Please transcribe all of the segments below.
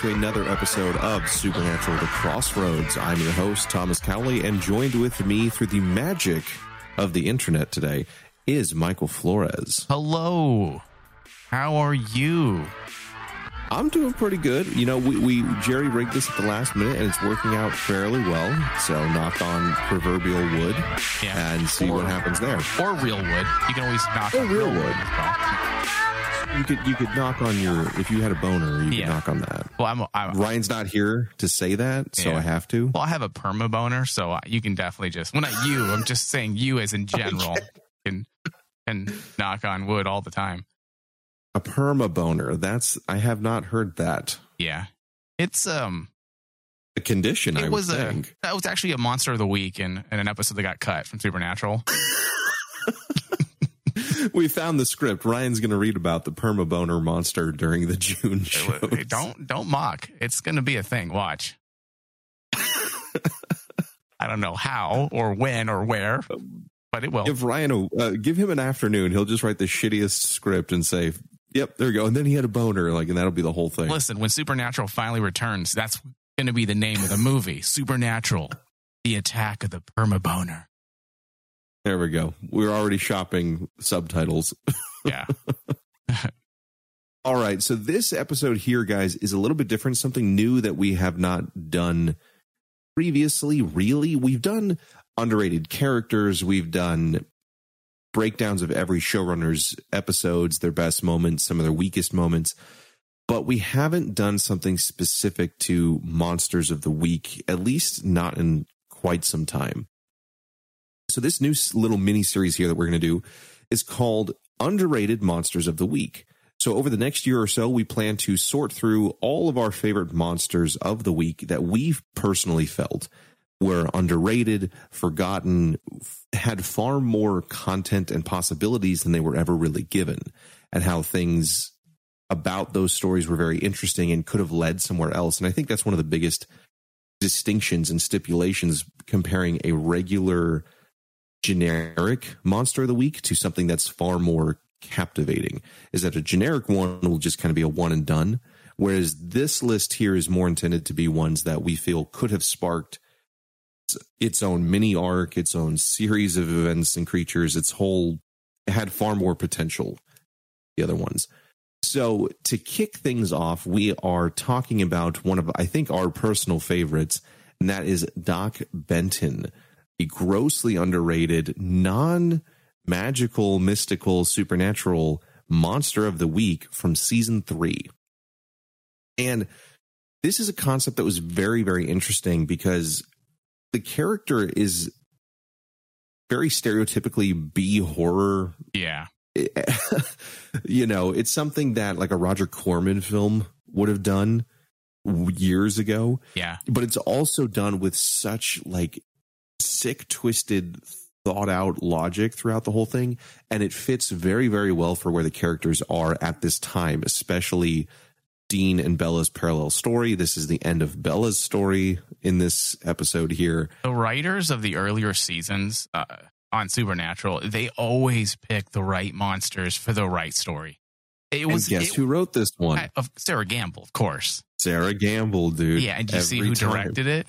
To another episode of Supernatural The Crossroads. I'm your host, Thomas Cowley, and joined with me through the magic of the internet today is Michael Flores. Hello. How are you? I'm doing pretty good. You know, we, we jerry rigged this at the last minute, and it's working out fairly well. So, knock on proverbial wood Yeah. and see Or- what happens there. Or real wood. You can always knock Or on real wood wood. You could you could knock on your if you had a boner, you Yeah. could knock on that. Well, I'm, I'm Ryan's not here to say that, so Yeah. I have to. well, I have a perma boner, so you can definitely just well, not you. I'm just saying you as in general can can knock on wood all the time. A perma boner. That's I have not heard that. Yeah, it's um, A condition, I it would was a that was actually a monster of the week in, in an episode that got cut from Supernatural. we found the script. Ryan's going to read about the perma boner monster during the June show. Hey, don't don't mock. It's going to be a thing. Watch. I don't know how or when or where, but it will. give Ryan a uh, give him an afternoon. He'll just write the shittiest script and say, "Yep, there you go." And then he had a boner, like, and that'll be the whole thing. Listen, when Supernatural finally returns, that's going to be the name of the movie Supernatural, the attack of the permaboner. There we go. We're already shopping subtitles. Yeah. All right. So this episode here, guys, is a little bit different. Something new that we have not done previously. Really, we've done underrated characters. We've done breakdowns of every showrunner's episodes, their best moments, some of their weakest moments. But we haven't done something specific to monsters of the week, at least not in quite some time. So this new little mini series here that we're going to do is called Underrated Monsters of the Week. So over the next year or so, we plan to sort through all of our favorite monsters of the week that we've personally felt were underrated, forgotten, had far more content and possibilities than they were ever really given, and how things about those stories were very interesting and could have led somewhere else. And I think that's one of the biggest distinctions and stipulations comparing a regular generic monster of the week to something that's far more captivating is that a generic one will just kind of be a one and done. Whereas this list here is more intended to be ones that we feel could have sparked its own mini arc its own series of events and creatures. Its whole it had far more potential the other ones. So to kick things off we are talking about one of i think our personal favorites and that is doc benton a grossly underrated, non magical, mystical, supernatural monster of the week from season three. And this is a concept that was very, very interesting because the character is very stereotypically B horror. Yeah. you know, it's something that like a Roger Corman film would have done years ago Yeah. but it's also done with such like sick twisted thought out logic throughout the whole thing and it fits very very well for where the characters are at this time especially Dean and Bela's parallel story this is the end of Bela's story in this episode here The writers of the earlier seasons uh, on Supernatural, they always pick the right monsters for the right story. It and was guess it- who wrote this one of Sera Gamble, of course. Sera Gamble dude yeah, and you see who time. directed it?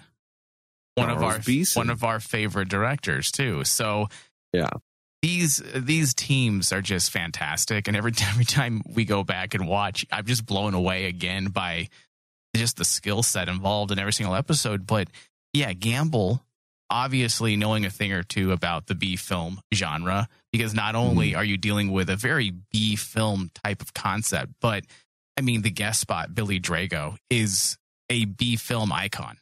One of our Beeson. one of our favorite directors too. So Yeah. these these teams are just fantastic, and every every time we go back and watch, I'm just blown away again by just the skill set involved in every single episode. But yeah, Gamble obviously knowing a thing or two about the B film genre because not mm-hmm. only are you dealing with a very B film type of concept, but I mean the guest spot Billy Drago is a B film icon.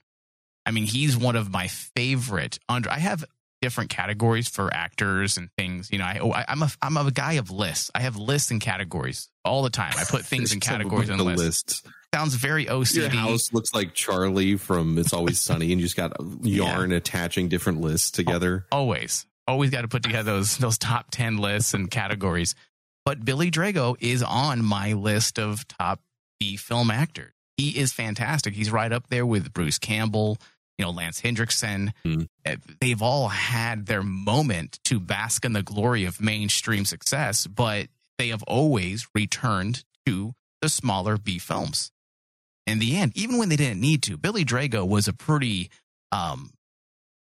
I mean he's one of my favorite under. I have different categories for actors and things. You know, I, oh, I I'm a I'm a guy of lists. I have lists and categories all the time. I put things in categories and the lists. lists. Sounds very OCD. Your house looks like Charlie from It's Always Sunny, and you just got yarn attaching different lists together. always always got to put together those those top 10 lists and categories but billy drago is on my list of top b film actors he is fantastic he's right up there with bruce campbell you know lance henriksen. Uh, they've all had their moment to bask in the glory of mainstream success but they have always returned to the smaller b films in the end even when they didn't need to billy drago was a pretty um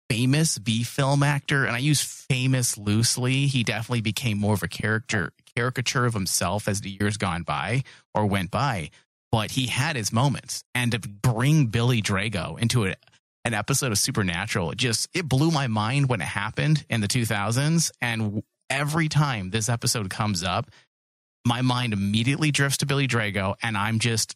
famous B film actor, and I use famous loosely. He definitely became more of a character caricature of himself as the years gone by or went by. But he had his moments, and to bring Billy Drago into a, an episode of Supernatural, it just it blew my mind when it happened in the 2000s. And every time this episode comes up, my mind immediately drifts to Billy Drago, and I'm just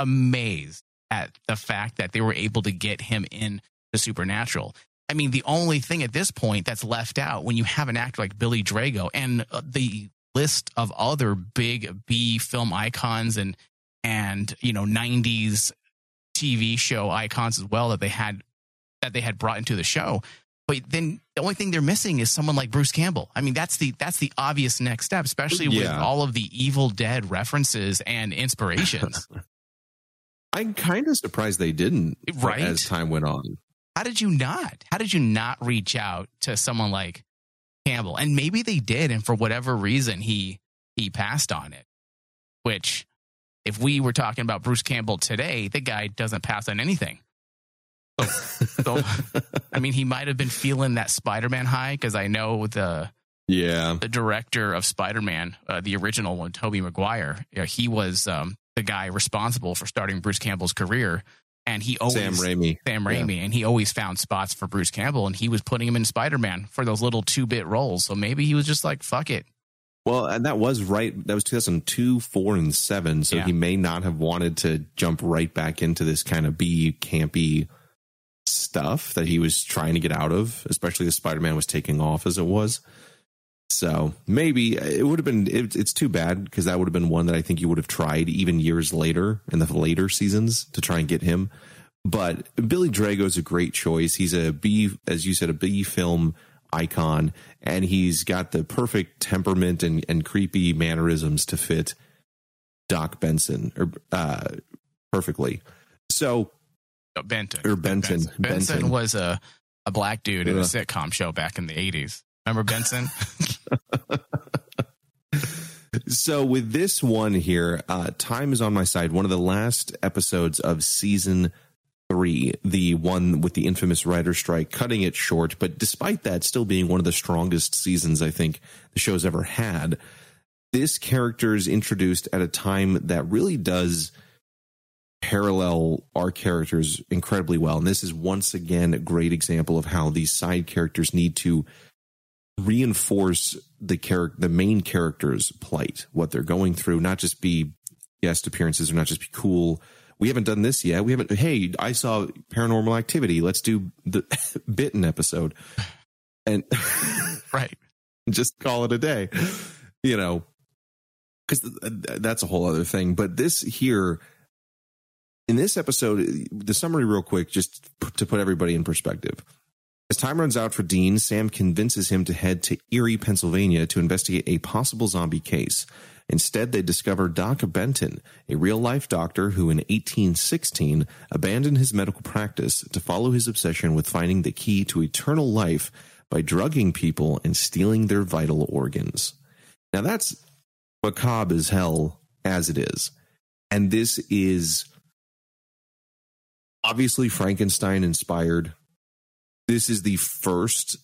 amazed at the fact that they were able to get him in the supernatural. I mean, the only thing at this point that's left out when you have an actor like Billy Drago and uh, the list of other big B film icons and and you know 90s TV show icons as well that they had that they had brought into the show. But then the only thing they're missing is someone like Bruce Campbell. I mean, that's the that's the obvious next step, especially with all of the Evil Dead references and inspirations. I'm kind of surprised they didn't Right? as time went on. How did you not? How did you not reach out to someone like Campbell? And maybe they did, and for whatever reason, he he passed on it. Which, if we were talking about Bruce Campbell today, the guy doesn't pass on anything. So, I mean, he might have been feeling that Spider-Man high because I know the yeah. the director of Spider-Man, uh, the original one, Tobey Maguire. You know, he was um, the guy responsible for starting Bruce Campbell's career, and he always Sam Raimi. Sam Yeah. Raimi, and he always found spots for Bruce Campbell, and he was putting him in Spider Man for those little two bit roles. So maybe he was just like, "Fuck it." Well, and that was right. That was 2002, 4, and 7. So Yeah. he may not have wanted to jump right back into this kind of B campy stuff that he was trying to get out of, especially as Spider Man was taking off as it was. So maybe it would have been, it, it's too bad because that would have been one that I think you would have tried even years later in the later seasons to try and get him. But Billy Drago is a great choice. He's a B, as you said, a B film icon, and he's got the perfect temperament and, and creepy mannerisms to fit Doc Benson or uh, perfectly. So, Uh, Benton Or. Benson, Benson was a a black dude in a sitcom show back in the eighties. Remember Benson? so with this one here, uh, time is on my side. One of the last episodes of season three, the one with the infamous writer strike, cutting it short. But despite that, still being one of the strongest seasons I think the show's ever had. This character is introduced at a time that really does parallel our characters incredibly well. And this is once again a great example of how these side characters need to reinforce the character, the main character's plight, what they're going through, not just be guest appearances or not just be cool. We haven't done this yet. We haven't. Hey, I saw Paranormal Activity. Let's do the Bitten episode, and right. just call it a day. You know, because that's a whole other thing. But this here, in this episode, the summary, real quick, just to put everybody in perspective. As time runs out for Dean, Sam convinces him to head to Erie, Pennsylvania to investigate a possible zombie case. Instead, they discover Doc Benton, a real life doctor who in 1816 abandoned his medical practice to follow his obsession with finding the key to eternal life by drugging people and stealing their vital organs. Now, that's macabre as hell as it is. And this is obviously Frankenstein inspired. This is the first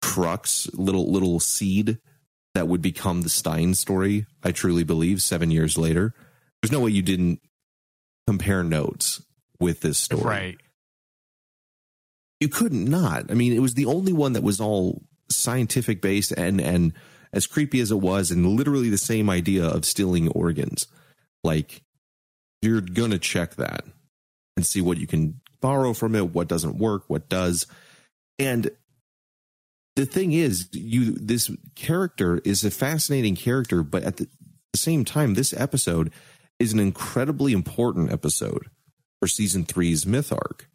crux, little little seed that would become the Stein story. I truly believe seven years later, there's no way you didn't compare notes with this story. Right. You couldn't not. I mean, it was the only one that was all scientific based and and as creepy as it was, and literally the same idea of stealing organs. Like you're gonna check that and see what you can borrow from it, what doesn't work, what does. And the thing is, you this character is a fascinating character, but at the, same time, this episode is an incredibly important episode for season three's myth arc.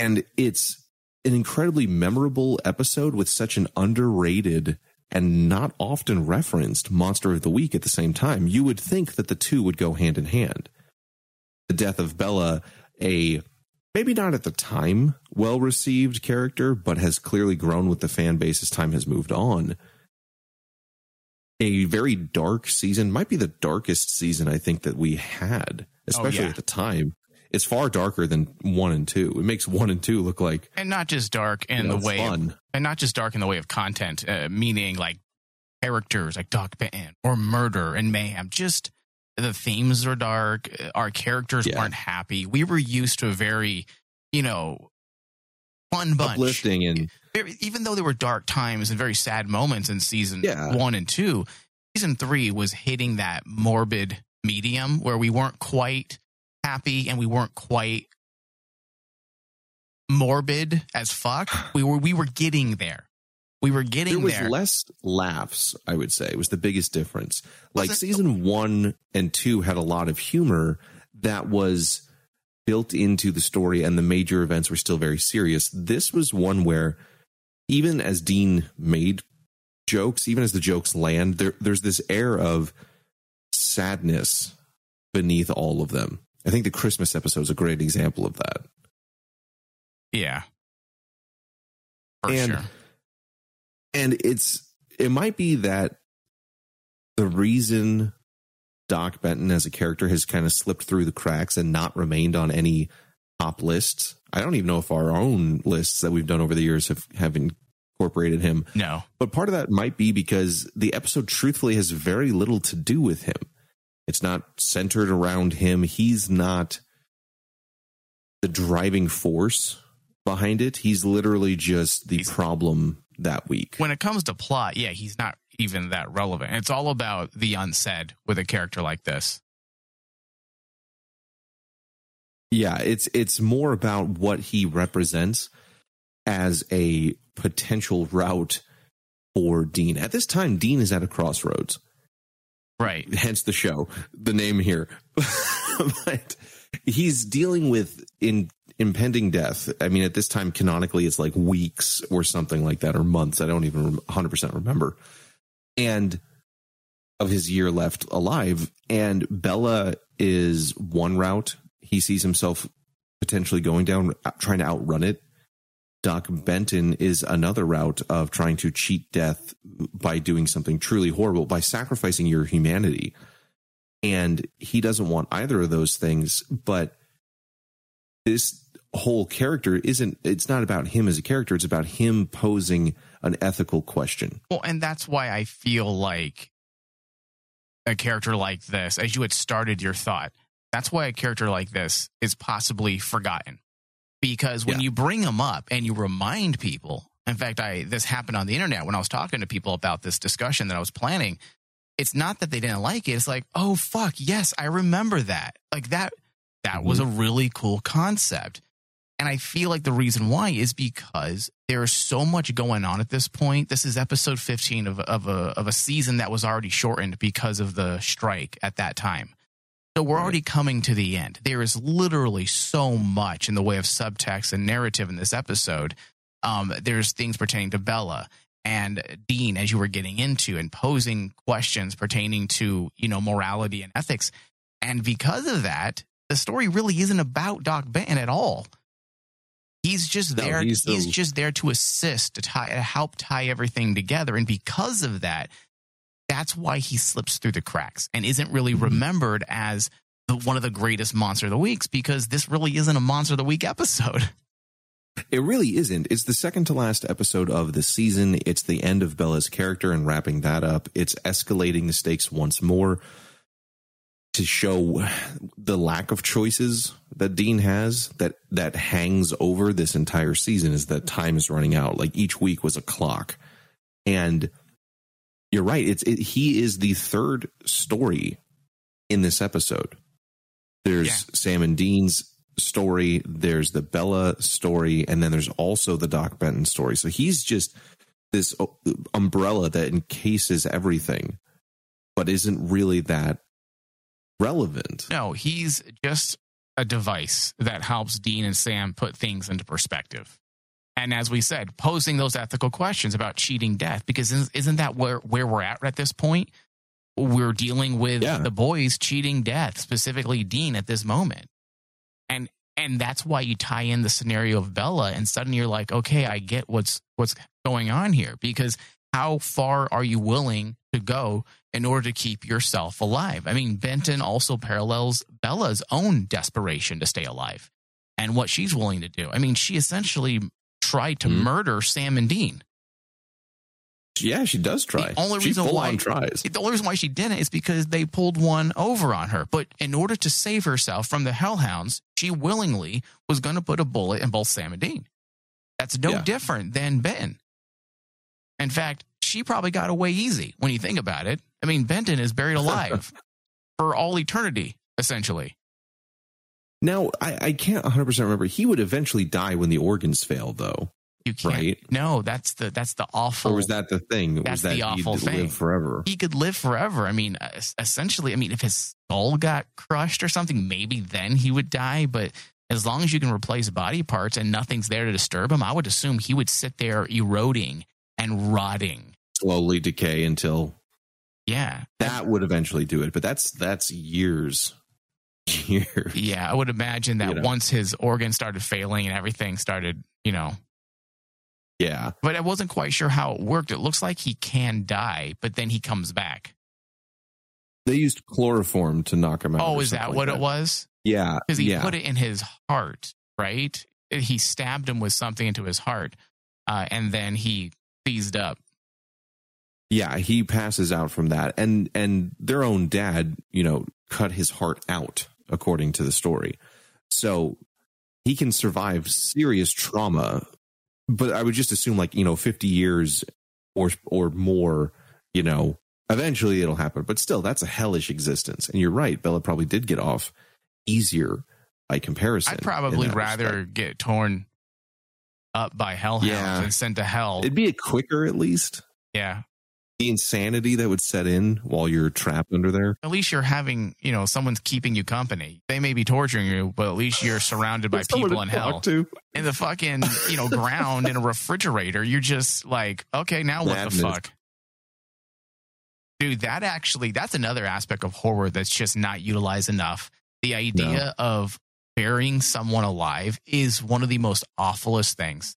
And it's an incredibly memorable episode with such an underrated and not often referenced monster of the week at the same time. You would think that the two would go hand in hand. The death of Bela, a maybe not at the time well received character, but has clearly grown with the fan base as time has moved on. A very dark season, might be the darkest season I think that we had, especially Oh, yeah. at the time. It's far darker than one and two. It makes one and two look like And not just dark in you know, the way of and not just dark in the way of content, uh, meaning like characters like Doc Benton or murder and mayhem. Just the themes are dark. Our characters Yeah. weren't happy. We were used to a very, you know, fun bunch. uplifting and even though there were dark times and very sad moments in season Yeah. one and two, season three was hitting that morbid medium where we weren't quite happy and we weren't quite morbid as fuck. We were we were getting there. We were getting there was there. less laughs i would say It was the biggest difference like Wasn't- season one and two had a lot of humor that was built into the story and the major events were still very serious this was one where even as dean made jokes even as the jokes land there, there's this air of sadness beneath all of them i think the christmas episode is a great example of that yeah. For And- sure. And it's it might be that the reason Doc Benton as a character has kind of slipped through the cracks and not remained on any top lists. I don't even know if our own lists that we've done over the years have have incorporated him. No. But part of that might be because the episode truthfully has very little to do with him. It's not centered around him. He's not the driving force behind it. He's literally just the He's- problem that week. When it comes to plot, yeah, he's not even that relevant. It's all about the unsaid with a character like this. Yeah, it's it's more about what he represents as a potential route for Dean. At this time, Dean is at a crossroads. Right. hence the show, the name here. but he's dealing with in impending death. I mean, at this time, canonically, it's like weeks or something like that, or months. I don't even 100% remember. And of his year left alive. And Bela is one route. He sees himself potentially going down, trying to outrun it. Doc Benton is another route of trying to cheat death by doing something truly horrible, by sacrificing your humanity. And he doesn't want either of those things. But this whole character isn't, it's not about him as a character, it's about him posing an ethical question. Well, and that's why I feel like a character like this, as you had started your thought, that's why a character like this is possibly forgotten. Because when Yeah. you bring him up and you remind people, in fact, I this happened on the internet when I was talking to people about this discussion that I was planning. It's not that they didn't like it. It's like, oh fuck, yes, I remember that. Like that that was mm-hmm. a really cool concept. And I feel like the reason why is because there is so much going on at this point. This is episode 15 of, of, a, of a season that was already shortened because of the strike at that time. So we're already coming to the end. There is literally so much in the way of subtext and narrative in this episode. Um, there's things pertaining to Bela and Dean, as you were getting into, and posing questions pertaining to you know morality and ethics. And because of that, the story really isn't about Doc Benton at all. He's just No, there. he's He's, the- just there to assist, to tie, to help tie everything together. And because of that, that's why he slips through the cracks and isn't really Mm-hmm. remembered as the, one of the greatest monster of the weeks because this really isn't a monster of the week episode. It really isn't. It's the second to last episode of the season. It's the end of Bela's character and wrapping that up. It's escalating the stakes once more to show the lack of choices that Dean has that that hangs over this entire season is that time is running out. Like each week was a clock. And you're right. It's it, he is the third story in this episode. There's Yeah. Sam and Dean's story, there's the Bela story, and then there's also the Doc Benton story. So he's just this umbrella that encases everything, but isn't really that relevant. No, he's just a device that helps Dean and Sam put things into perspective. And as we said, posing those ethical questions about cheating death, because isn't- isn't that where, where we're at at this point? We're dealing with Yeah. the boys cheating death, specifically Dean at this moment. And and that's why you tie in the scenario of Bela and suddenly you're like, okay, I get what's what's going on here. Because how far are you willing to go in order to keep yourself alive. I mean, Benton also parallels Bela's own desperation to stay alive and what she's willing to do. I mean, she essentially tried to Mhm. murder Sam and Dean. Yeah, she does try. The only she reason full why- on tries. The only reason why she didn't is because they pulled one over on her. But in order to save herself from the hellhounds, she willingly was going to put a bullet in both Sam and Dean. That's no Yeah. different than Ben. In fact, she probably got away easy when you think about it. I mean, Benton is buried alive for all eternity, essentially. Now, I, I can't 100% remember. He would eventually die when the organs fail, though. You can't. Right. No, that's the that's the awful. Or was that the thing? That's was that the awful he'd thing. live forever? he could live forever. I mean, essentially, I mean, if his skull got crushed or something, maybe then he would die. But as long as you can replace body parts and nothing's there to disturb him, I would assume he would sit there eroding and rotting. Slowly decay until Yeah. that would eventually do it. But that's that's years. Years. Yeah. I would imagine that You know. once his organs started failing and everything started, you know, Yeah. but I wasn't quite sure how it worked. It looks like he can die, but then he comes back. They used chloroform to knock him out. Oh, is that something what like it was? Yeah. because he yeah. put it in his heart, right? He stabbed him with something into his heart, uh, and then he seized up. Yeah, he passes out from that, and and their own dad, you know, cut his heart out according to the story, so he can survive serious trauma. But I would just assume, like you know, fifty years or or more, you know, eventually it'll happen. But still, that's a hellish existence. And you're right, Bela probably did get off easier by comparison. I'd probably rather respect. get torn up by hellhounds Yeah. and sent to hell. it'd be a quicker at least. yeah, The insanity that would set in while you're trapped under there. at least you're having, you know, someone's keeping you company. They may be torturing you, but at least you're surrounded by people in hell. to. In the fucking, you know, ground in a refrigerator, you're just like, okay, now what Madness. the fuck? Dude, that actually, that's another aspect of horror that's just not utilized enough. The idea of burying someone alive is one of the most awfulest things.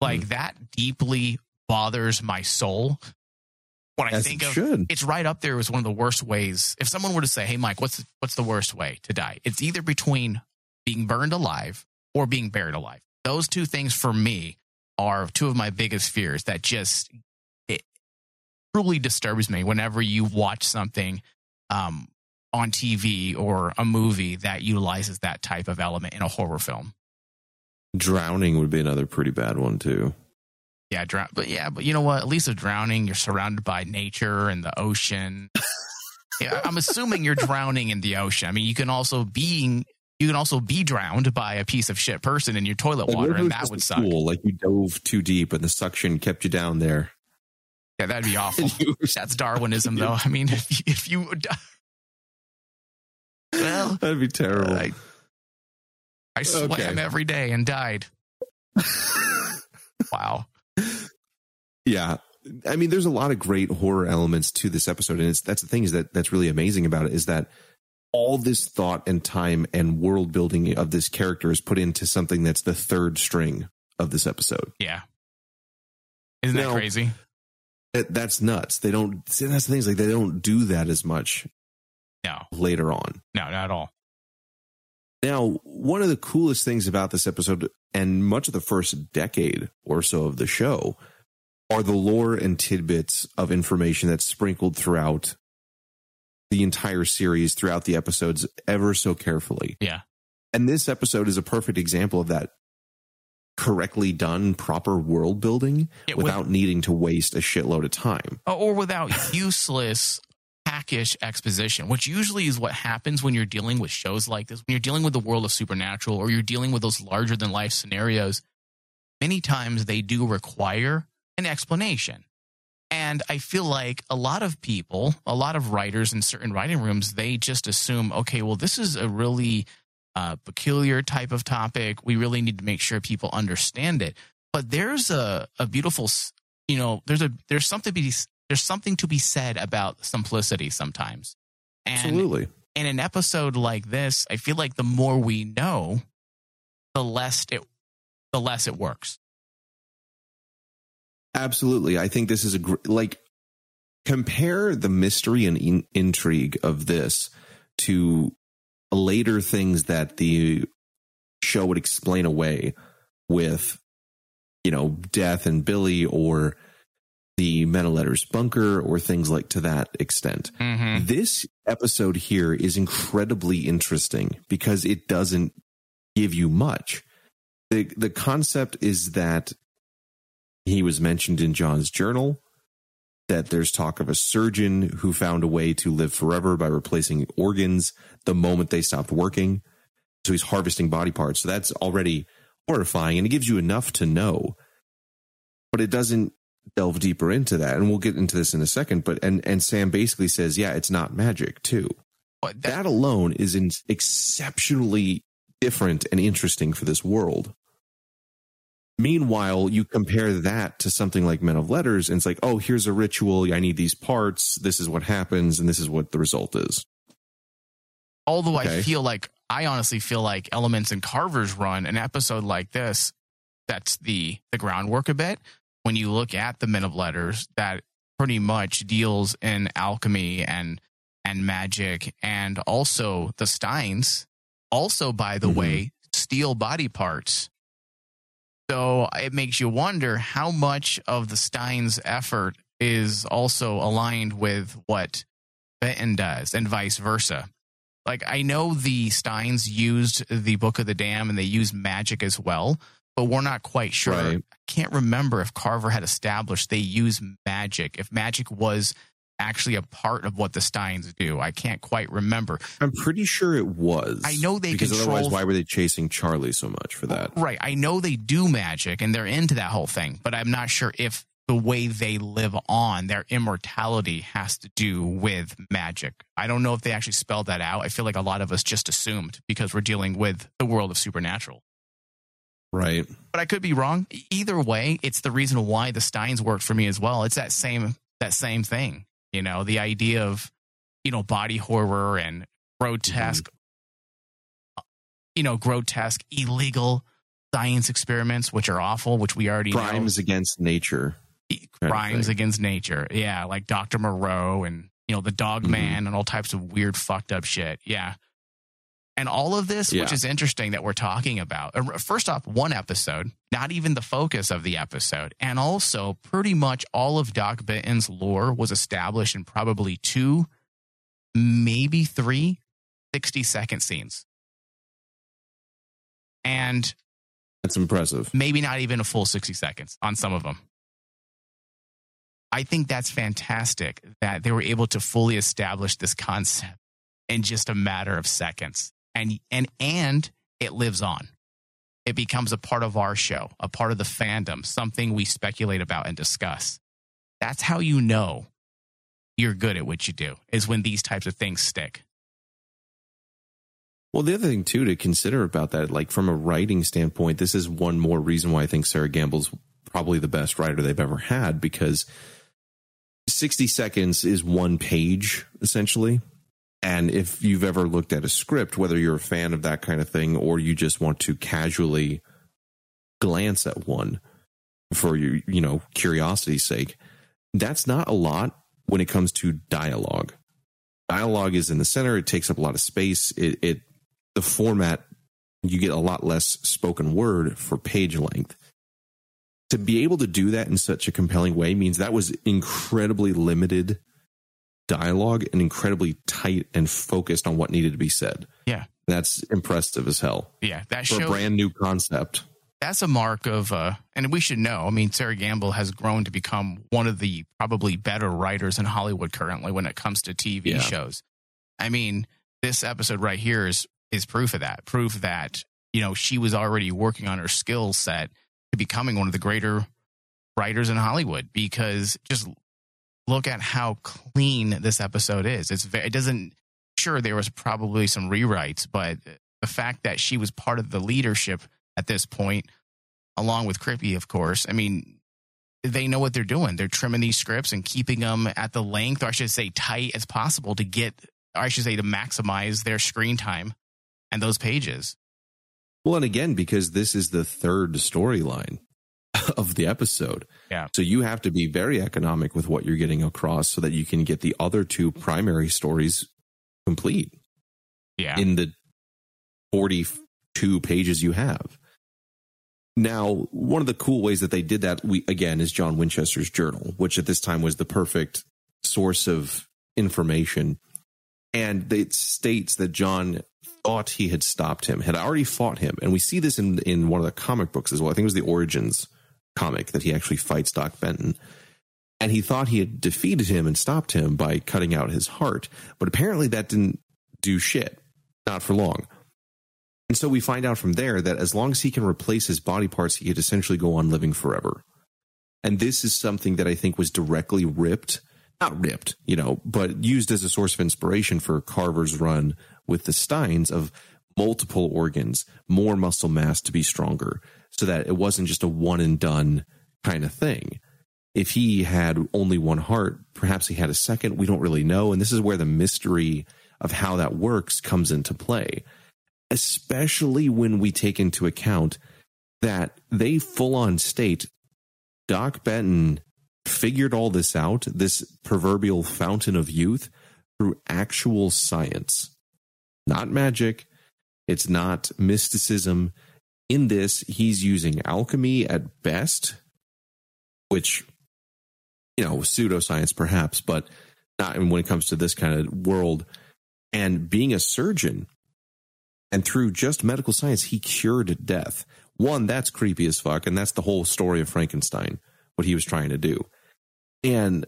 Like, hmm. that deeply bothers my soul when I As think of should. it's right up there as one of the worst ways. If someone were to say, "Hey, Mike, what's what's the worst way to die?" It's either between being burned alive or being buried alive. Those two things for me are two of my biggest fears. That just it truly disturbs me whenever you watch something um, on TV or a movie that utilizes that type of element in a horror film. Drowning would be another pretty bad one too. Yeah, drown. But yeah, but you know what? At least with drowning, you're surrounded by nature and the ocean. yeah, I'm assuming you're drowning in the ocean. I mean, you can also being you can also be drowned by a piece of shit person in your toilet Like, water, and that would suck. pool, like you dove too deep and the suction kept you down there. Yeah, that'd be awful. That's Darwinism, though. I mean, if you, if you well, That'd be terrible. I, I swam Okay. every day and died. Wow. Yeah. I mean, there's a lot of great horror elements to this episode, and it's that's the thing is that that's really amazing about it is that all this thought and time and world building of this character is put into something that's the third string of this episode. Yeah. Isn't that crazy? That, that's nuts. They don't. See, that's the thing is like they don't do that as much No, later on. no, not at all. Now, one of the coolest things about this episode and much of the first decade or so of the show are the lore and tidbits of information that's sprinkled throughout the entire series, throughout the episodes, ever so carefully. Yeah. And this episode is a perfect example of that correctly done, proper world building Yeah, with- without needing to waste a shitload of time. Oh, or without useless hackish exposition, which usually is what happens when you're dealing with shows like this. When you're dealing with the world of supernatural or you're dealing with those larger than life scenarios, many times they do require an explanation. And I feel like a lot of people, a lot of writers in certain writing rooms, they just assume, okay, well, this is a really uh, peculiar type of topic. We really need to make sure people understand it. But there's a, a beautiful, you know, there's a there's something to be there's something to be said about simplicity sometimes. And Absolutely. in an episode like this, I feel like the more we know, the less it the less it works. Absolutely. I think this is a gr- like compare the mystery and in- intrigue of this to later things that the show would explain away with you know death and Billy or the men of letters bunker or things like to that extent. Mm-hmm. This episode here is incredibly interesting because it doesn't give you much. The the concept is that he was mentioned in John's journal that there's talk of a surgeon who found a way to live forever by replacing organs the moment they stopped working. So he's harvesting body parts. So that's already horrifying and it gives you enough to know. But it doesn't delve deeper into that. And we'll get into this in a second. But and and Sam basically says, yeah, it's not magic too. But that, That alone is in exceptionally different and interesting for this world. Meanwhile, you compare that to something like Men of Letters, and it's like, oh, here's a ritual. I need these parts. This is what happens, and this is what the result is. although I feel like I honestly feel like Elements and Carver's run an episode like this that's the the groundwork a bit. When you look at the Men of Letters, that pretty much deals in alchemy and and magic, and also the Steins. Also, by the Mhm. way, steal body parts. So it makes you wonder how much of the Steins' effort is also aligned with what Benton does, and vice versa like I know the Steins used the Book of the Damned and they used magic as well, but we're not quite sure. Right. I can't remember if Carver had established they use magic, if magic was actually a part of what the Steins do. I can't quite remember. I'm pretty sure it was. I know they because control- otherwise, why were they chasing Charlie so much for that? Right. I know they do magic and they're into that whole thing, but I'm not sure if the way they live on, their immortality has to do with magic. I don't know if they actually spelled that out. I feel like a lot of us just assumed because we're dealing with the world of supernatural. Right. But I could be wrong. Either way, it's the reason why the Steins worked for me as well. It's that same that same thing. You know, the idea of, you know, body horror and grotesque you know, grotesque, illegal science experiments, which are awful, which we already Crimes against nature. Crimes against nature. Yeah, like Dr. Moreau and, you know, the dog Mhm. man and all types of weird, fucked up shit. Yeah. And all of this, which is interesting that we're talking about. Uh, First off, one episode, not even the focus of the episode. And also, pretty much all of Doc Benton's lore was established in probably two, maybe three 60 second scenes. And That's impressive. maybe not even a full 60 seconds on some of them. I think that's fantastic that they were able to fully establish this concept in just a matter of seconds. And and and it lives on. It becomes a part of our show, a part of the fandom, something we speculate about and discuss. That's how you know you're good at what you do is when these types of things stick. Well, the other thing too to consider about that, like from a writing standpoint, this is one more reason why I think Sera Gamble's probably the best writer they've ever had because 60 seconds is one page essentially. And if you've ever looked at a script, whether you're a fan of that kind of thing or you just want to casually glance at one for your, you know, curiosity's sake, that's not a lot when it comes to dialogue. Dialogue is in the center. It takes up a lot of space. It, it the format You get a lot less spoken word for page length. To be able to do that in such a compelling way means that was incredibly limited dialogue and incredibly tight and focused on what needed to be said. Yeah. That's impressive as hell Yeah, that for shows a brand new concept. that's a mark of uh and we should know i mean sera gamble has grown to become one of the probably better writers in hollywood currently when it comes to tv Yeah. shows i mean this episode right here is is proof of that proof that you know she was already working on her skill set to becoming one of the greater writers in hollywood because just look at how clean this episode is it's it doesn't sure there was probably some rewrites but the fact that she was part of the leadership at this point, along with Kripke, of course. I mean, they know what they're doing. They're trimming these scripts and keeping them at the length, or I should say, tight as possible to get, or I should say, to maximize their screen time and those pages. Well, and again, because this is the third storyline of the episode. Yeah. So you have to be very economic with what you're getting across so that you can get the other two primary stories complete Yeah. in the 42 pages you have. Now, one of the cool ways that they did that, we again, is John Winchester's journal, which at this time was the perfect source of information. And it states that John thought he had stopped him, had already fought him. And we see this in, in one of the comic books as well. I think it was the Origins comic that he actually fights Doc Benton. And he thought he had defeated him and stopped him by cutting out his heart. But apparently that didn't do shit, not for long. And so we find out from there that as long as he can replace his body parts, he could essentially go on living forever. And this is something that I think was directly ripped, not ripped, you know, but used as a source of inspiration for Carver's run with the Steins of multiple organs, more muscle mass to be stronger, so that it wasn't just a one and done kind of thing. If he had only one heart, perhaps he had a second. We don't really know. And this is where the mystery of how that works comes into play especially when we take into account that they full on state Doc Benton figured all this out, this proverbial fountain of youth, through actual science, not magic. It's not mysticism. In this, he's using alchemy at best, which, you know, pseudoscience perhaps, but not when it comes to this kind of world. And being a surgeon, and through just medical science, he cured death. One, that's creepy as fuck. And that's the whole story of Frankenstein, what he was trying to do. And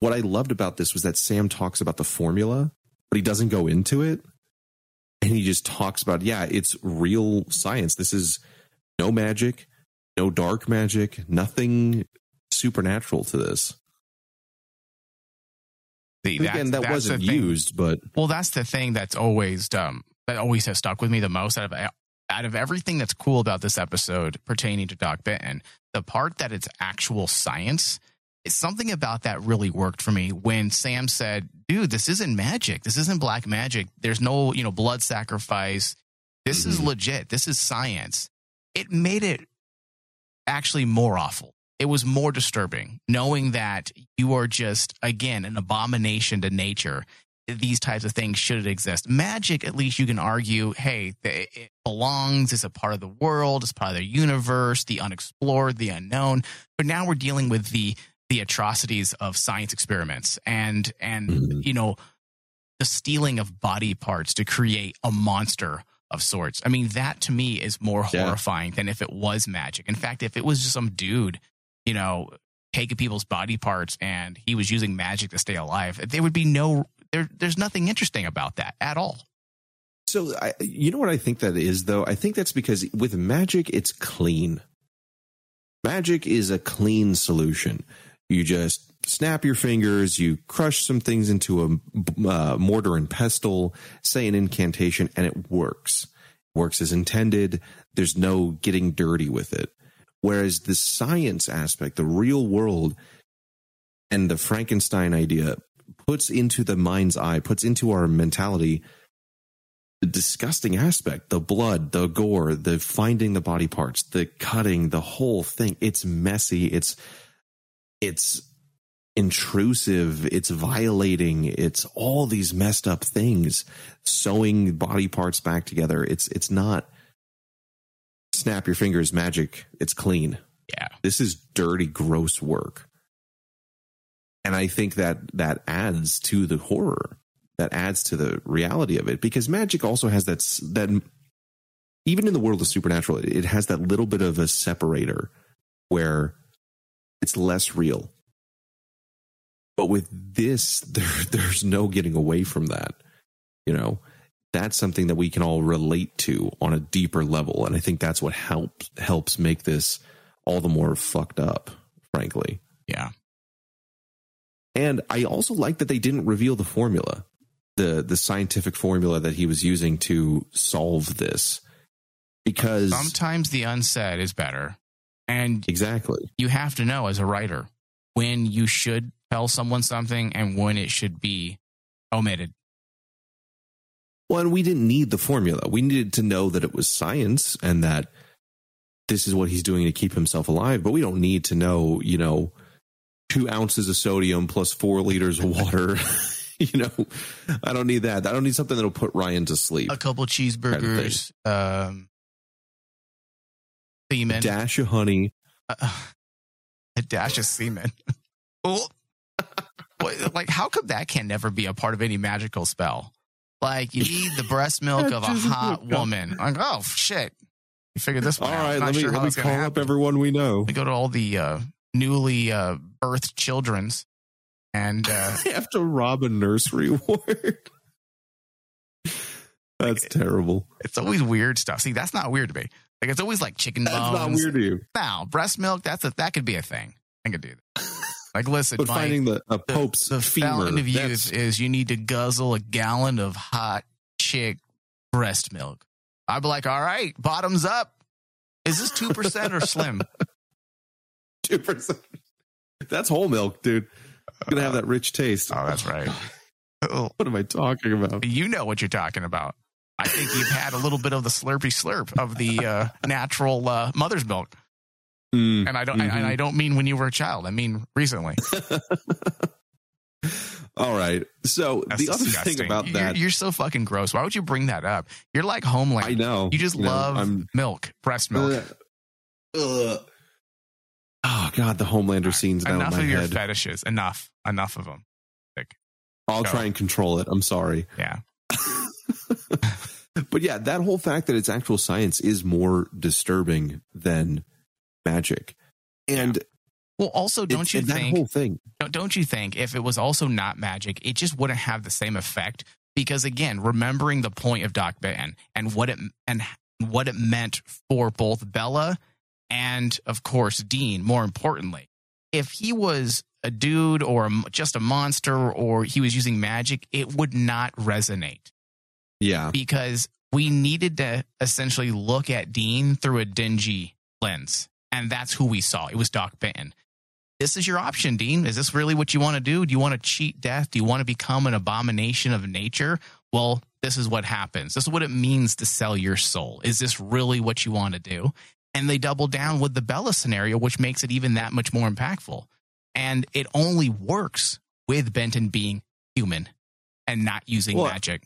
what I loved about this was that Sam talks about the formula, but he doesn't go into it. And he just talks about, yeah, it's real science. This is no magic, no dark magic, nothing supernatural to this. And Again, that wasn't used, but Well, that's the thing that's always um that always has stuck with me the most out of out of everything that's cool about this episode pertaining to Doc Benton. The part that it's actual science something about that really worked for me when Sam said, "Dude, this isn't magic. This isn't black magic. There's no you know blood sacrifice. This is Mhm. legit. This is science." It made it actually more awful. It was more disturbing knowing that you are just again an abomination to nature these types of things should exist. Magic, at least you can argue, hey, it belongs, it's a part of the world, it's part of the universe, the unexplored, the unknown. But now we're dealing with the the atrocities of science experiments and and Mhm. you know the stealing of body parts to create a monster of sorts. I mean, that to me is more Yeah. horrifying than if it was magic. In fact, if it was just some dude, you know, taking people's body parts and he was using magic to stay alive, there would be no there there's nothing interesting about that at all. So, I, you know what I think that is, though? I think that's because with magic, it's clean. Magic is a clean solution. You just snap your fingers, you crush some things into a uh, mortar and pestle, say an incantation, and it works. Works as intended. There's no getting dirty with it. Whereas the science aspect, the real world, and the Frankenstein idea puts into the mind's eye, puts into our mentality the disgusting aspect the blood the gore the finding the body parts the cutting the whole thing it's messy it's it's intrusive, it's violating, it's all these messed up things, sewing body parts back together. It's it's not snap your fingers magic. It's clean. Yeah. This is dirty, gross work. And I think that that adds to the horror. That adds to the reality of it because magic also has that that even in the world of supernatural, it has that little bit of a separator where it's less real. But with this, there, there's no getting away from that. You know, that's something that we can all relate to on a deeper level, and I think that's what helps helps make this all the more fucked up. Frankly, Yeah. and I also like that they didn't reveal the formula, the the scientific formula that he was using to solve this, because Sometimes the unsaid is better. And exactly. you have to know as a writer when you should tell someone something and when it should be omitted. Well, and we didn't need the formula. We needed to know that it was science and that this is what he's doing to keep himself alive. But we don't need to know, you know, two ounces of sodium plus four liters of water. you know, I don't need that. I don't need something that'll put Ryan to sleep. A couple cheeseburgers, um, semen, Dash of honey. uh, a dash of semen. Oh. What- like, how come that can never be a part of any magical spell? Like, you need the breast milk of a hot woman. Like, oh shit, you figured this All one out. right, Not let me, sure let me call gonna up happen. everyone we know. We go to all the uh, newly uh, birthed children's, and uh, I have to rob a nursery ward. That's terrible. it's always weird stuff. See, that's not weird to me. Like, it's always like chicken That's bones. not weird to you. Now, breast milk, that's a, that could be a thing. I could do that. Like, listen, But Mike, finding the a Pope's the femur. fountain of youth is you need to guzzle a gallon of hot chick breast milk. I'd be like, all right, bottoms up. Is this 2% or slim? two percent. That's whole milk, dude. It's gonna have that rich taste. Oh, that's right. What am I talking about? you know what you're talking about. I think you've had a little bit of the slurpy slurp of the uh, natural uh, mother's milk. Mm. And I don't, I, and I don't mean when you were a child. I mean recently. All right. So That's the other disgusting. thing about You're- that, you're, so fucking gross. Why would you bring that up? You're like Homeland. I know You just know, love I'm- milk, breast milk. Ugh. Ugh. Oh God, the Homelander scenes down Enough my of your head. fetishes. Enough. Enough of them. I'll Go. try and control it. I'm sorry. Yeah. but yeah, that whole fact that it's actual science is more disturbing than magic. And Well, also, don't you think that whole thing? don't, don't you think if it was also not magic, it just wouldn't have the same effect? Because again, remembering the point of Doc Benton and what it and what it meant for both Bela and, of course, Dean. More importantly, if he was a dude or a, just a monster or he was using magic, it would not resonate Yeah, because we needed to essentially look at Dean through a dingy lens. And that's who we saw. It was Doc Benton. This is your option, Dean. Is this really what you want to do? Do you want to cheat death? Do you want to become an abomination of nature? Well, this is what happens. This is what it means to sell your soul. Is this really what you want to do? And they double down with the Bela scenario, which makes it even that much more impactful. And it only works with Benton being human and not using Well, magic.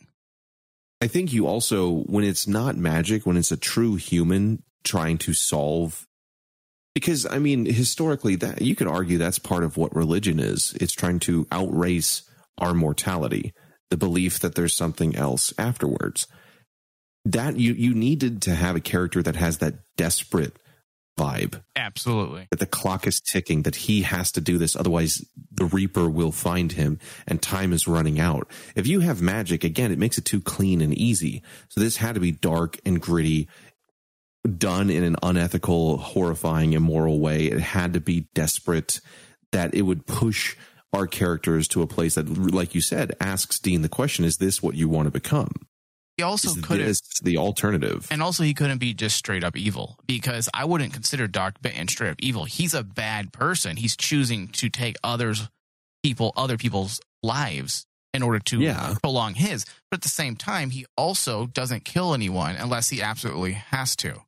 I think you also, when it's not magic, when it's a true human trying to solve, because I mean, historically, that you could argue that's part of what religion is. It's trying to outrace our mortality, the belief that there's something else afterwards. That you you needed to have a character that has that desperate vibe Absolutely. that the clock is ticking, that he has to do this, otherwise the Reaper will find him and time is running out. If you have magic, again, it makes it too clean and easy. So this had to be dark and gritty, done in an unethical, horrifying, immoral way. It had to be desperate that it would push our characters to a place that, like you said, asks Dean the question, is this what you want to become? He also couldn't, the alternative? and also he couldn't be just straight up evil because I wouldn't consider Doc Benton straight up evil. He's a bad person. He's choosing to take others, people, other people's lives in order to Yeah. prolong his. But at the same time, he also doesn't kill anyone unless he absolutely has to.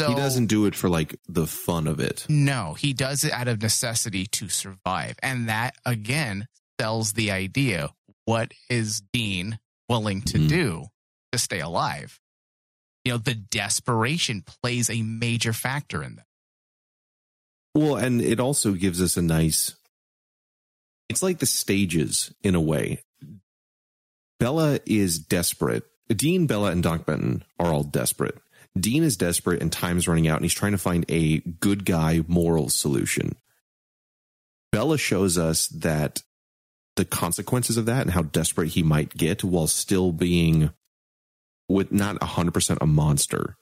So, he doesn't do it for like the fun of it. No, he does it out of necessity to survive. And that again sells the idea what is Dean willing to Mhm. do to stay alive? You know, the desperation plays a major factor in that. Well, and it also gives us a nice. It's like the stages in a way. Bela is desperate. Dean, Bela, and Doc Benton are all desperate. Dean is desperate and time's running out and he's trying to find a good guy moral solution. Bela shows us that the consequences of that and how desperate he might get while still being with not 100% a monster.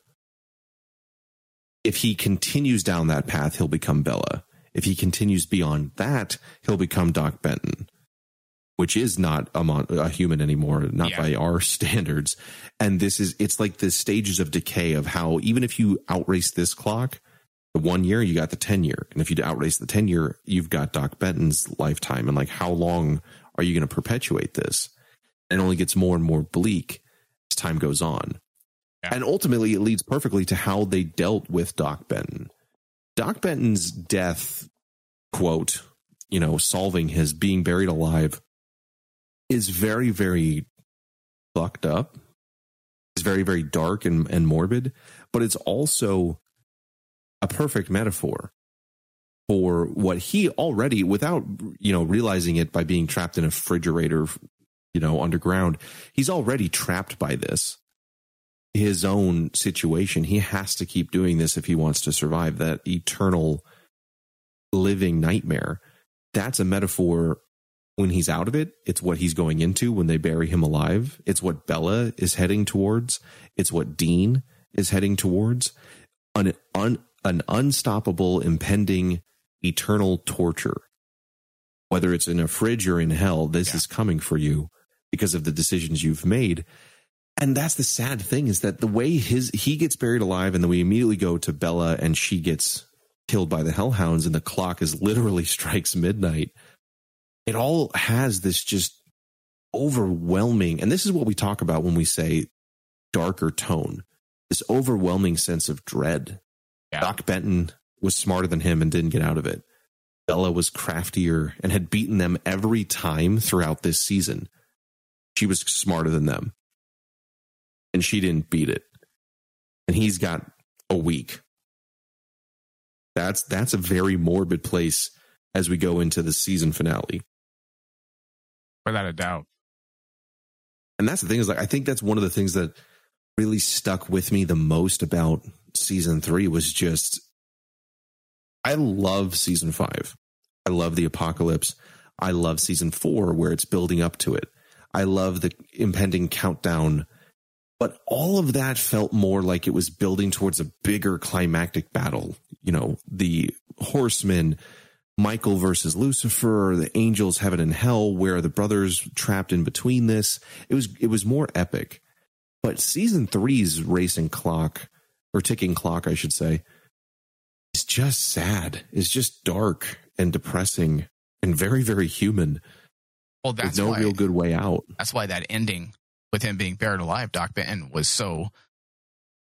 If he continues down that path, he'll become Bela. If he continues beyond that, he'll become Doc Benton, which is not a, mon- a human anymore, not Yeah. by our standards. And this is, it's like the stages of decay of how even if you outrace this clock, the one year, you got the 10 year. And if you outrace the 10 year, you've got Doc Benton's lifetime. And like, how long are you going to perpetuate this? And only gets more and more bleak as time goes on. Yeah. And ultimately, it leads perfectly to how they dealt with Doc Benton. Doc Benton's death, quote, you know, solving his being buried alive is very, very fucked up. It's very, very dark and, and morbid, but it's also a perfect metaphor for what he already, without, you know, realizing it by being trapped in a refrigerator, you know, underground, he's already trapped by this his own situation. He has to keep doing this if he wants to survive that eternal living nightmare. That's a metaphor when he's out of it. It's what he's going into when they bury him alive. It's what Bela is heading towards. It's what Dean is heading towards. An, un, an unstoppable, impending, eternal torture. Whether it's in a fridge or in hell, this Yeah. is coming for you because of the decisions you've made and that's the sad thing is that the way his he gets buried alive and then we immediately go to Bela and she gets killed by the hellhounds and the clock is literally strikes midnight it all has this just overwhelming and this is what we talk about when we say darker tone this overwhelming sense of dread Yeah. Doc Benton was smarter than him and didn't get out of it Bela was craftier and had beaten them every time throughout this season she was smarter than them and she didn't beat it. And he's got a week. That's that's a very morbid place as we go into the season finale. Without a doubt. And that's the thing is like I think that's one of the things that really stuck with me the most about season 3 was just I love season 5. I love the apocalypse. I love season 4 where it's building up to it. I love the impending countdown but all of that felt more like it was building towards a bigger climactic battle. You know, the horsemen, Michael versus Lucifer, the angels, heaven and hell, where the brothers trapped in between this. It was it was more epic. But season three's racing clock, or ticking clock, I should say, is just sad. It's just dark and depressing and very, very human. Well, that's no why, real good way out. that's why that ending with him being buried alive, Doc Benton, was so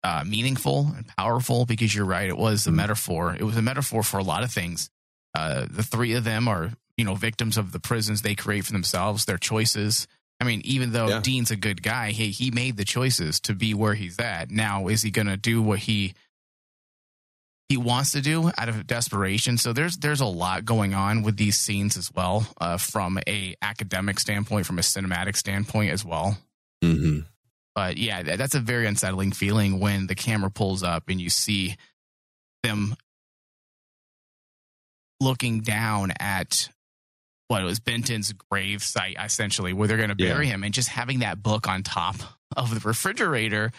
uh, meaningful and powerful because you're right. It was a Mhm. metaphor. It was a metaphor for a lot of things. Uh, the three of them are, you know, victims of the prisons they create for themselves, their choices. I mean, even though Yeah. Dean's a good guy, he he made the choices to be where he's at. Now, is he going to do what he he wants to do out of desperation? So there's there's a lot going on with these scenes as well, uh, from a academic standpoint, from a cinematic standpoint as well. Mm-hmm. But yeah, that, that's a very unsettling feeling when the camera pulls up and you see them looking down at what it was Benton's grave site, essentially, where they're going to bury him, and just having that book on top of the refrigerator,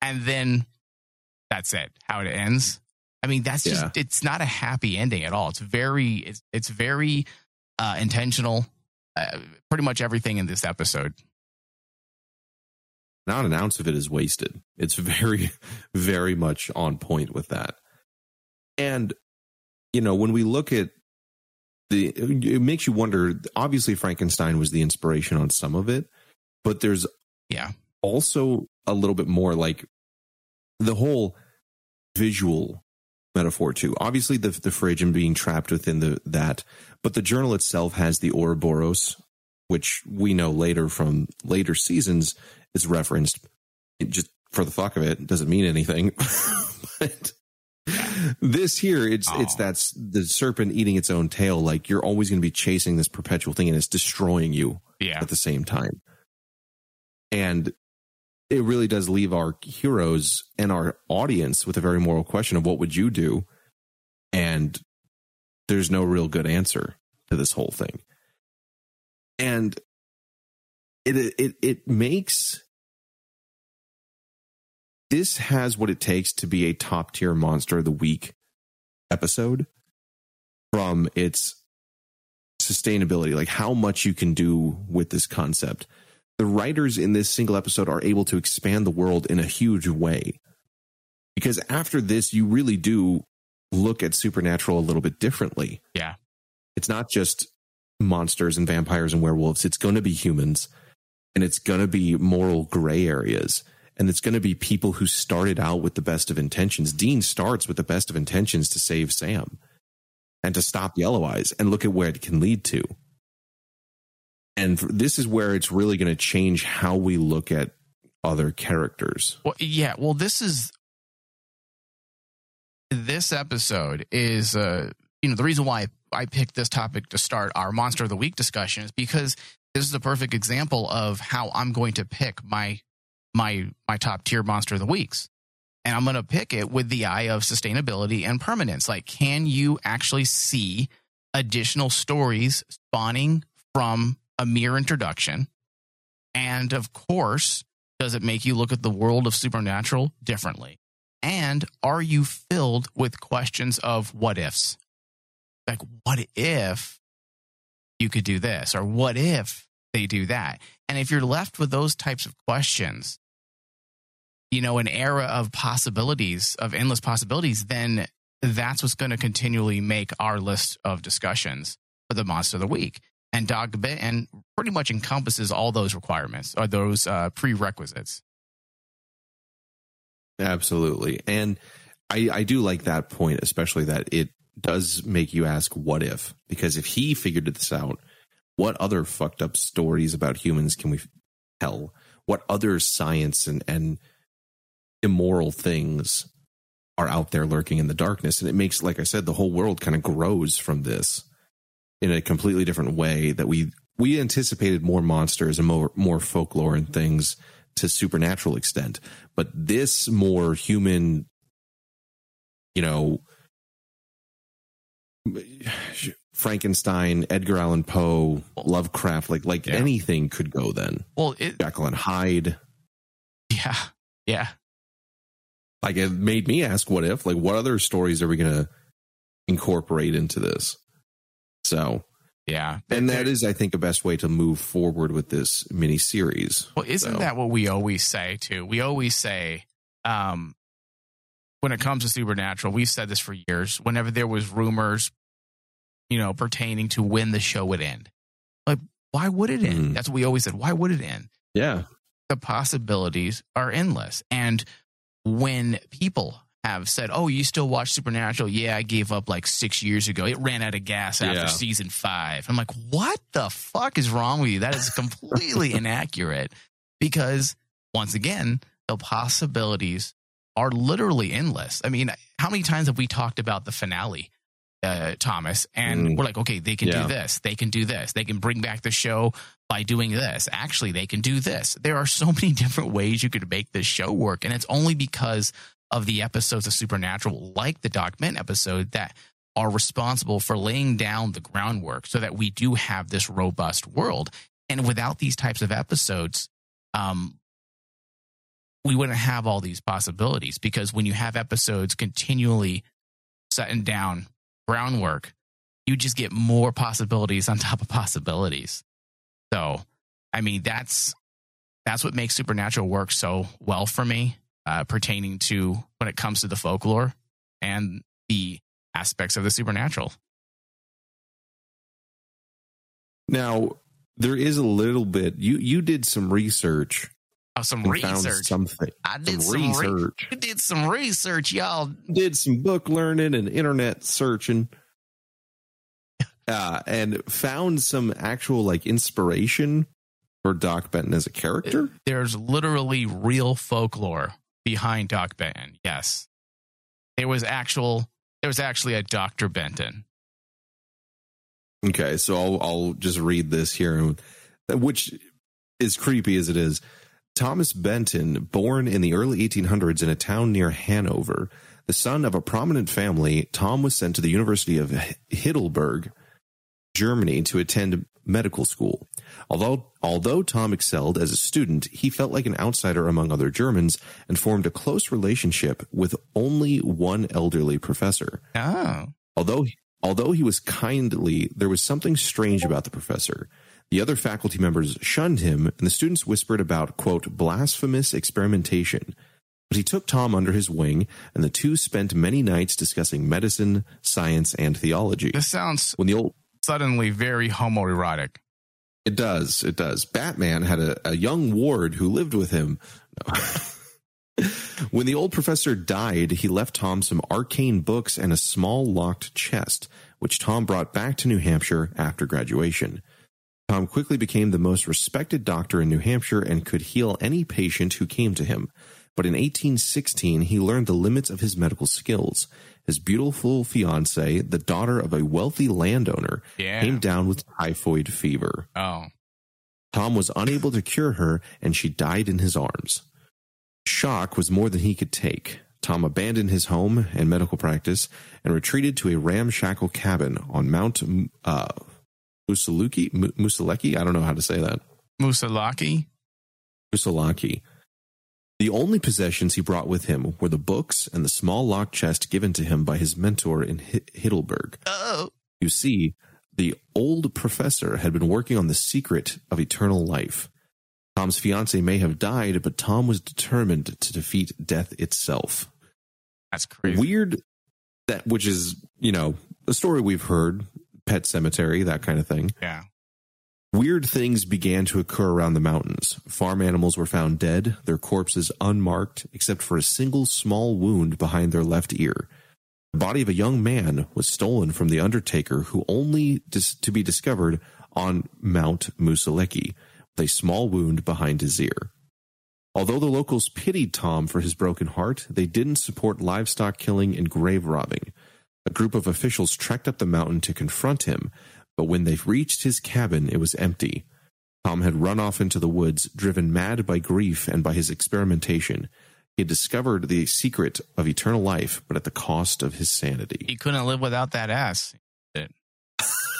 and then that's it. How it ends. I mean, that's just it's not a happy ending at all. It's very it's it's very uh, intentional. Uh, pretty much everything in this episode. not an ounce of it is wasted. It's very, very much on point with that. And, you know, when we look at the, it makes you wonder. Obviously, Frankenstein was the inspiration on some of it, but there's Yeah. also a little bit more like the whole visual metaphor too. Obviously, the the fridge and being trapped within the that, but the journal itself has the Ouroboros, which we know later from later seasons is referenced. It just for the fuck of it, doesn't mean anything. but this here, it's it's Oh. that's the serpent eating its own tail. Like you're always going to be chasing this perpetual thing, and it's destroying you Yeah. at the same time. And it really does leave our heroes and our audience with a very moral question of what would you do? And there's no real good answer to this whole thing. And it it it makes this has what it takes to be a top tier monster of the week episode from its sustainability, like how much you can do with this concept. The writers in this single episode are able to expand the world in a huge way. Because after this, you really do look at supernatural a little bit differently. Yeah. It's not just monsters and vampires and werewolves, it's going to be humans and it's going to be moral gray areas. And it's going to be people who started out with the best of intentions. Dean starts with the best of intentions to save Sam and to stop Yellow Eyes and look at where it can lead to. And this is where it's really going to change how we look at other characters. Well, yeah. Well, this is this episode is uh you know the reason why I picked this topic to start our monster of the week discussion is because this is a perfect example of how I'm going to pick my my my top tier monster of the weeks. And I'm going to pick it with the eye of sustainability and permanence. Like can you actually see additional stories spawning from a mere introduction? And of course, does it make you look at the world of supernatural differently? And are you filled with questions of what ifs? Like, what if you could do this? Or what if they do that? And if you're left with those types of questions, you know, an era of possibilities, of endless possibilities, then that's what's going to continually make our list of discussions for the monster of the week. And Doc Benton pretty much encompasses all those requirements or those uh, prerequisites. Absolutely. And I, I do like that point, especially that it does make you ask, what if? Because if he figured this out, what other fucked up stories about humans can we tell? What other science and, and immoral things are out there lurking in the darkness? And it makes, like I said, the whole world kind of grows from this in a completely different way that we we anticipated more monsters and more more folklore and things to supernatural extent but this more human you know frankenstein edgar allan poe lovecraft like like Yeah. anything could go then Well, it, jekyll and hyde yeah, yeah. Like it made me ask what if like what other stories are we going to incorporate into this so Yeah. and that is i think the best way to move forward with this mini series Well, isn't So- that what we always say too? We always say, um, when it comes to supernatural, we've said this for years. Whenever there was rumors, you know, pertaining to when the show would end, like why would it end? Mhm. That's what we always said. Why would it end? yeah The possibilities are endless. And when people have said, "Oh, you still watch Supernatural?" Yeah, I gave up like six years ago. It ran out of gas after Yeah. season five. I'm like, what the fuck is wrong with you? That is completely inaccurate. Because once again, the possibilities are literally endless. I mean, how many times have we talked about the finale, uh, Thomas? And Mm. we're like, okay, they can Yeah. do this, they can do this, they can bring back the show by doing this. Actually, they can do this. There are so many different ways you could make this show work. And it's only because of the episodes of Supernatural, like the Doc Mint episode, that are responsible for laying down the groundwork so that we do have this robust world. And without these types of episodes, um, we wouldn't have all these possibilities because when you have episodes continually setting down groundwork, you just get more possibilities on top of possibilities. So, I mean, that's that's what makes Supernatural work so well for me, uh, pertaining to when it comes to the folklore and the aspects of the supernatural. Now, there is a little bit. You you did some research Oh, some research. something. I did some some, research. I did some research, y'all. Did some book learning and internet searching. Uh, and found some actual like inspiration for Doc Benton as a character. There's literally real folklore behind Doc Benton. Yes, there was actual. There was actually a Doctor Benton. Okay, so I'll I'll just read this here, which is creepy as it is. Thomas Benton, born in the early 1800s in a town near Hanover, the son of a prominent family, Tom was sent to the University of Heidelberg, Germany, to attend medical school. Although although Tom excelled as a student, he felt like an outsider among other Germans and formed a close relationship with only one elderly professor. Oh, Although although he was kindly, there was something strange about the professor. The other faculty members shunned him, and the students whispered about quote blasphemous experimentation. But he took Tom under his wing, and the two spent many nights discussing medicine, science, and theology. this sounds When the old suddenly very homoerotic. it does, it does. Batman had a, a young ward who lived with him. When the old professor died, he left Tom some arcane books and a small locked chest, which Tom brought back to New Hampshire after graduation. Tom quickly became the most respected doctor in New Hampshire and could heal any patient who came to him. But in 1816, he learned the limits of his medical skills. His beautiful fiancée, the daughter of a wealthy landowner, Yeah. came down with typhoid fever. Oh, Tom was unable to cure her, and she died in his arms. Shock was more than he could take. Tom abandoned his home and medical practice and retreated to a ramshackle cabin on Mount uh, Musaluki, Mu- Musaleki. I don't know how to say that. Musalaki. Musalaki. The only possessions he brought with him were the books and the small locked chest given to him by his mentor in Hi- Heidelberg. Oh, You see, the old professor had been working on the secret of eternal life. Tom's fiance may have died, but Tom was determined to defeat death itself. that's crazy. Weird that which is, you know, a story we've heard, Pet Sematary, that kind of thing. yeah. Weird things began to occur around the mountains. Farm animals were found dead, their corpses unmarked, except for a single small wound behind their left ear. The body of a young man was stolen from the undertaker, who only dis- to be discovered on Mount Musaleki, with a small wound behind his ear. Although the locals pitied Tom for his broken heart, they didn't support livestock killing and grave robbing. A group of officials trekked up the mountain to confront him, but when they reached his cabin, it was empty. Tom had run off into the woods, driven mad by grief and by his experimentation. He had discovered the secret of eternal life, but at the cost of his sanity. He couldn't live without that ass. He did.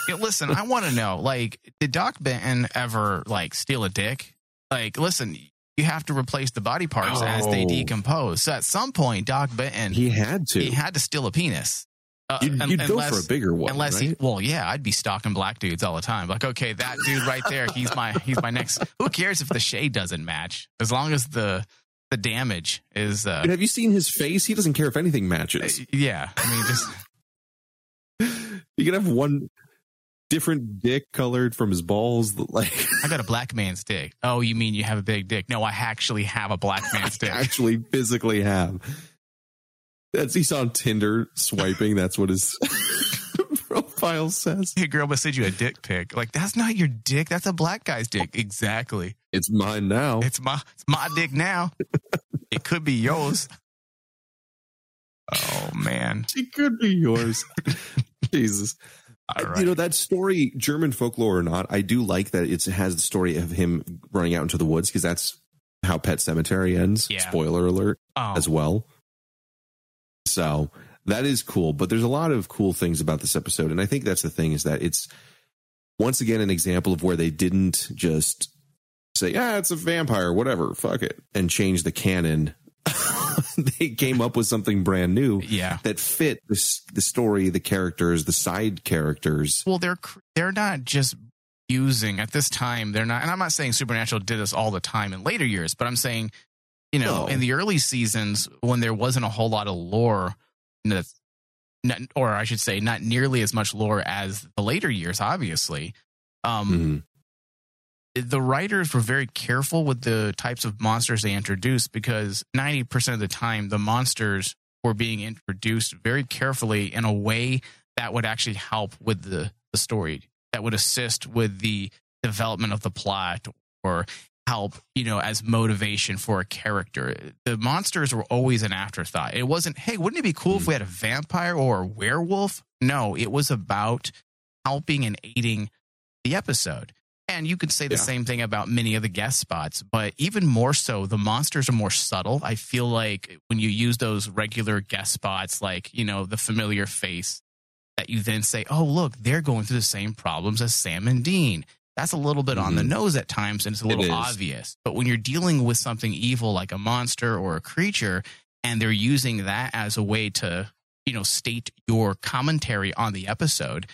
Yeah, listen, I want to know, like, did Doc Benton ever like steal a dick? Like, listen, you have to replace the body parts as they Oh. decompose. So at some point, Doc Benton He had to. he had to steal a penis. Uh, you'd you'd go for a bigger one, Unless he, right? well, yeah, I'd be stalking black dudes all the time. Like, okay, that dude right there, he's my, he's my next. Who cares if the shade doesn't match? As long as the, the damage is, uh, have you seen his face? He doesn't care if anything matches. yeah. I mean, just You can have one different dick colored from his balls. Like I got a black man's dick. Oh, you mean you have a big dick? No, I actually have a black man's dick. I actually physically have. That's he's on Tinder swiping. That's what his profile says. Hey, girl, but send you a dick pic. Like that's not your dick. That's a black guy's dick. Exactly. It's mine now. It's my it's my dick now. It could be yours. Oh man. It could be yours. Jesus. Right. You know that story, German folklore or not, I do like that it has the story of him running out into the woods because that's how Pet Sematary ends. Yeah. Spoiler alert oh, as well. So that is cool, but there's a lot of cool things about this episode, and I think that's the thing is that it's once again an example of where they didn't just say, "Ah, it's a vampire, whatever, fuck it," and change the canon. they came up with something brand new yeah. that fit the, the story, the characters, the side characters. Well, they're they're not just using at this time. They're not, and I'm not saying Supernatural did this all the time in later years, but I'm saying, you know, No. in the early seasons when there wasn't a whole lot of lore, in the- not, or I should say, not nearly as much lore as the later years. Obviously, um, Mhm. the writers were very careful with the types of monsters they introduced because 90% of the time the monsters were being introduced very carefully in a way that would actually help with the, the story that would assist with the development of the plot or help you know as motivation for a character the monsters were always an afterthought it wasn't hey wouldn't it be cool if we had a vampire or a werewolf no it was about helping and aiding the episode and you could say the Yeah. same thing about many of the guest spots, but even more so, the monsters are more subtle. I feel like when you use those regular guest spots, like, you know, the familiar face, that you then say, oh, look, they're going through the same problems as Sam and Dean. That's a little bit on the Mhm. nose at times and it's a little is. obvious. But when you're dealing with something evil like a monster or a creature, and they're using that as a way to, you know, state your commentary on the episode,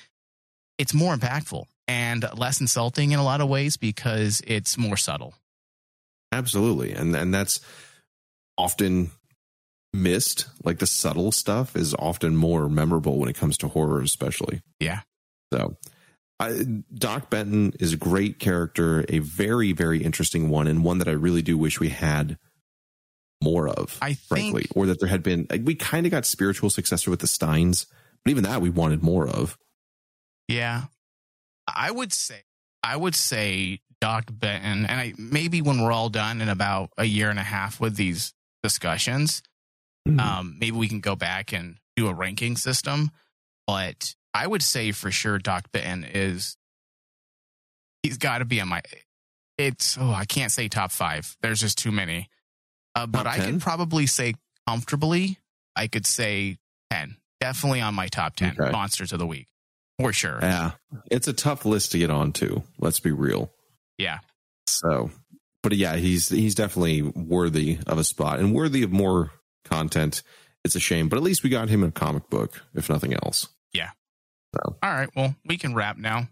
it's more impactful and less insulting in a lot of ways because it's more subtle. Absolutely. And and that's often missed. Like the subtle stuff is often more memorable when it comes to horror, especially. Yeah. So I, Doc Benton is a great character, a very, very interesting one, and one that I really do wish we had more of, I frankly, think or that there had been. like, We kind of got spiritual successor with the Steins, but even that we wanted more of. Yeah. I would say I would say Doc Benton, and I maybe when we're all done in about a year and a half with these discussions, Mhm. um, maybe we can go back and do a ranking system. But I would say for sure Doc Benton is he's got to be on my. It's oh I can't say top five. There's just too many. Uh, but I 10? could probably say comfortably. I could say ten. Definitely on my top ten Okay. monsters of the week for sure. Yeah, it's a tough list to get onto. Let's be real. Yeah. So, but yeah, he's he's definitely worthy of a spot and worthy of more content. It's a shame, but at least we got him in a comic book, if nothing else. All right. Well, we can wrap now.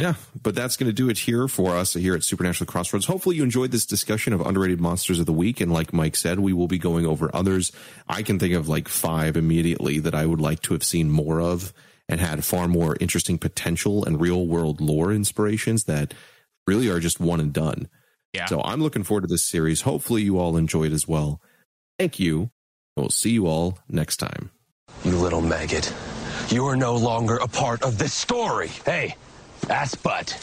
Yeah, but that's going to do it here for us here at Supernatural Crossroads. Hopefully, you enjoyed this discussion of underrated monsters of the week. And like Mike said, we will be going over others. I can think of like five immediately that I would like to have seen more of and had far more interesting potential and real world lore inspirations that really are just one and done. Yeah. So I'm looking forward to this series. Hopefully, you all enjoyed as well. Thank you. We'll see you all next time. You little maggot. You are no longer a part of this story. Hey, ass butt.